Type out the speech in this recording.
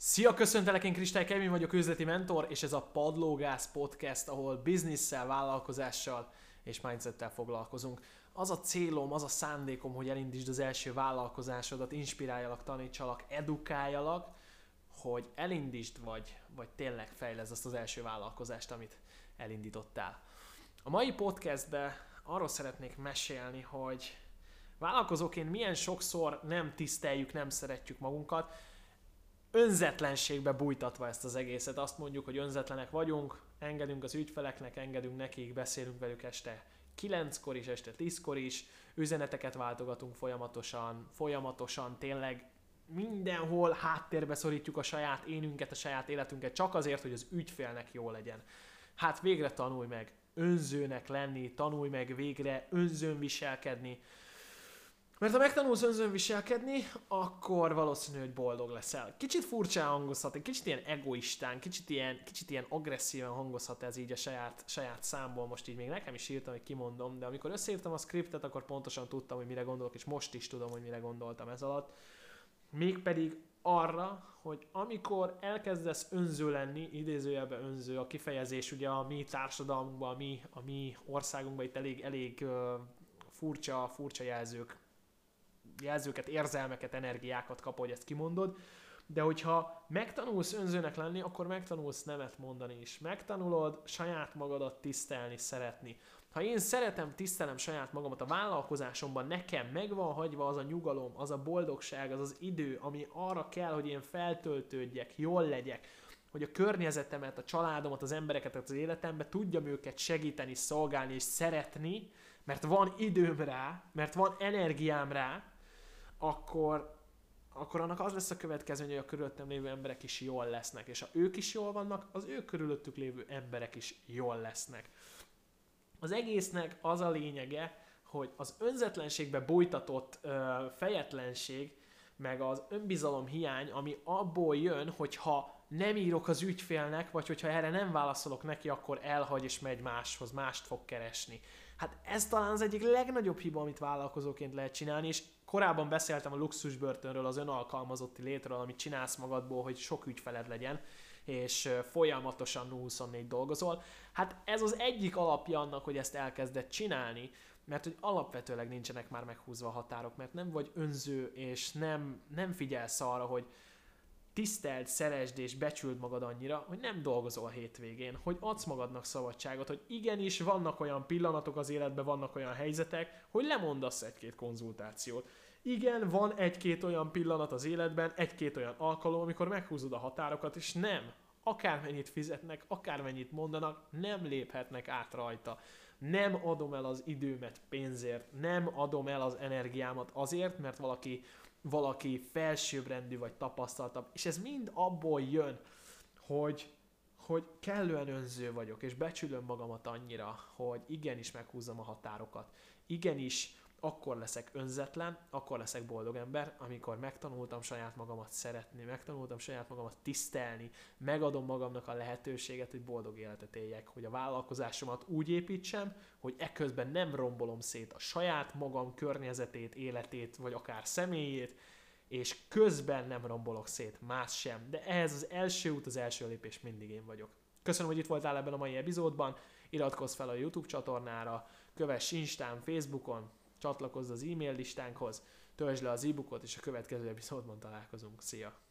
Szia, köszöntelek, én Kristály Kevin vagyok, üzleti mentor, és ez a Padlógász Podcast, ahol bizniszsel, vállalkozással és mindsettel foglalkozunk. Az a célom, az a szándékom, hogy elindítsd az első vállalkozásodat, inspiráljalak, tanítsalak, edukáljalak, hogy elindítsd, vagy, vagy tényleg fejlesz azt az első vállalkozást, amit elindítottál. A mai podcastben arról szeretnék mesélni, hogy vállalkozóként milyen sokszor nem tiszteljük, nem szeretjük magunkat, önzetlenségbe bújtatva ezt az egészet. Azt mondjuk, hogy önzetlenek vagyunk, engedünk az ügyfeleknek, engedünk nekik, beszélünk velük este 9-kor is, este 10-kor is, üzeneteket váltogatunk folyamatosan, folyamatosan tényleg mindenhol háttérbe szorítjuk a saját énünket, a saját életünket, csak azért, hogy az ügyfélnek jó legyen. Hát végre tanulj meg önzőnek lenni, tanulj meg végre önzőn viselkedni, mert ha megtanulsz önzőn viselkedni, akkor valószínű, hogy boldog leszel. Kicsit furcsán hangozhat, egy kicsit ilyen egoistán, kicsit ilyen, kicsit ilyen agresszíven hangozhat ez így a saját, saját számból, most így még nekem is írtam, hogy kimondom, de amikor összeírtam a scriptet, akkor pontosan tudtam, hogy mire gondolok, és most is tudom, hogy mire gondoltam ez alatt. Mégpedig arra, hogy amikor elkezdesz önző lenni, idézőjelben önző, a kifejezés ugye a mi társadalmunkban, a mi, a mi országunkban itt elég, elég furcsa, furcsa jelzők jelzőket, érzelmeket, energiákat kap, hogy ezt kimondod, de hogyha megtanulsz önzőnek lenni, akkor megtanulsz nemet mondani is. Megtanulod saját magadat tisztelni, szeretni. Ha én szeretem, tisztelem saját magamat a vállalkozásomban, nekem megvan hagyva az a nyugalom, az a boldogság, az az idő, ami arra kell, hogy én feltöltődjek, jól legyek, hogy a környezetemet, a családomat, az embereket az életembe tudjam őket segíteni, szolgálni és szeretni, mert van időm rá, mert van energiám rá, akkor, akkor annak az lesz a következő, hogy a körülöttem lévő emberek is jól lesznek, és ha ők is jól vannak, az ő körülöttük lévő emberek is jól lesznek. Az egésznek az a lényege, hogy az önzetlenségbe bújtatott ö, fejetlenség, meg az önbizalom hiány, ami abból jön, hogyha nem írok az ügyfélnek, vagy hogyha erre nem válaszolok neki, akkor elhagy és megy máshoz, mást fog keresni. Hát ez talán az egyik legnagyobb hiba, amit vállalkozóként lehet csinálni, és korábban beszéltem a luxusbörtönről, az önalkalmazotti létről, amit csinálsz magadból, hogy sok ügyfeled legyen, és folyamatosan 24 dolgozol. Hát ez az egyik alapja annak, hogy ezt elkezdett csinálni, mert hogy alapvetőleg nincsenek már meghúzva a határok, mert nem vagy önző, és nem, nem figyelsz arra, hogy tiszteld, szeresd és becsüld magad annyira, hogy nem dolgozol a hétvégén, hogy adsz magadnak szabadságot, hogy igenis vannak olyan pillanatok az életben, vannak olyan helyzetek, hogy lemondasz egy-két konzultációt. Igen, van egy-két olyan pillanat az életben, egy-két olyan alkalom, amikor meghúzod a határokat, és nem, akármennyit fizetnek, akármennyit mondanak, nem léphetnek át rajta. Nem adom el az időmet pénzért, nem adom el az energiámat azért, mert valaki valaki felsőbbrendű vagy tapasztaltabb, és ez mind abból jön, hogy, hogy kellően önző vagyok, és becsülöm magamat annyira, hogy igenis meghúzom a határokat. Igenis akkor leszek önzetlen, akkor leszek boldog ember, amikor megtanultam saját magamat szeretni, megtanultam saját magamat tisztelni, megadom magamnak a lehetőséget, hogy boldog életet éljek, hogy a vállalkozásomat úgy építsem, hogy eközben nem rombolom szét a saját magam környezetét, életét, vagy akár személyét, és közben nem rombolok szét más sem. De ehhez az első út, az első lépés mindig én vagyok. Köszönöm, hogy itt voltál ebben a mai epizódban, iratkozz fel a YouTube csatornára, kövess Instán, Facebookon, csatlakozz az e-mail listánkhoz, töltsd le az e-bookot, és a következő epizódban találkozunk. Szia!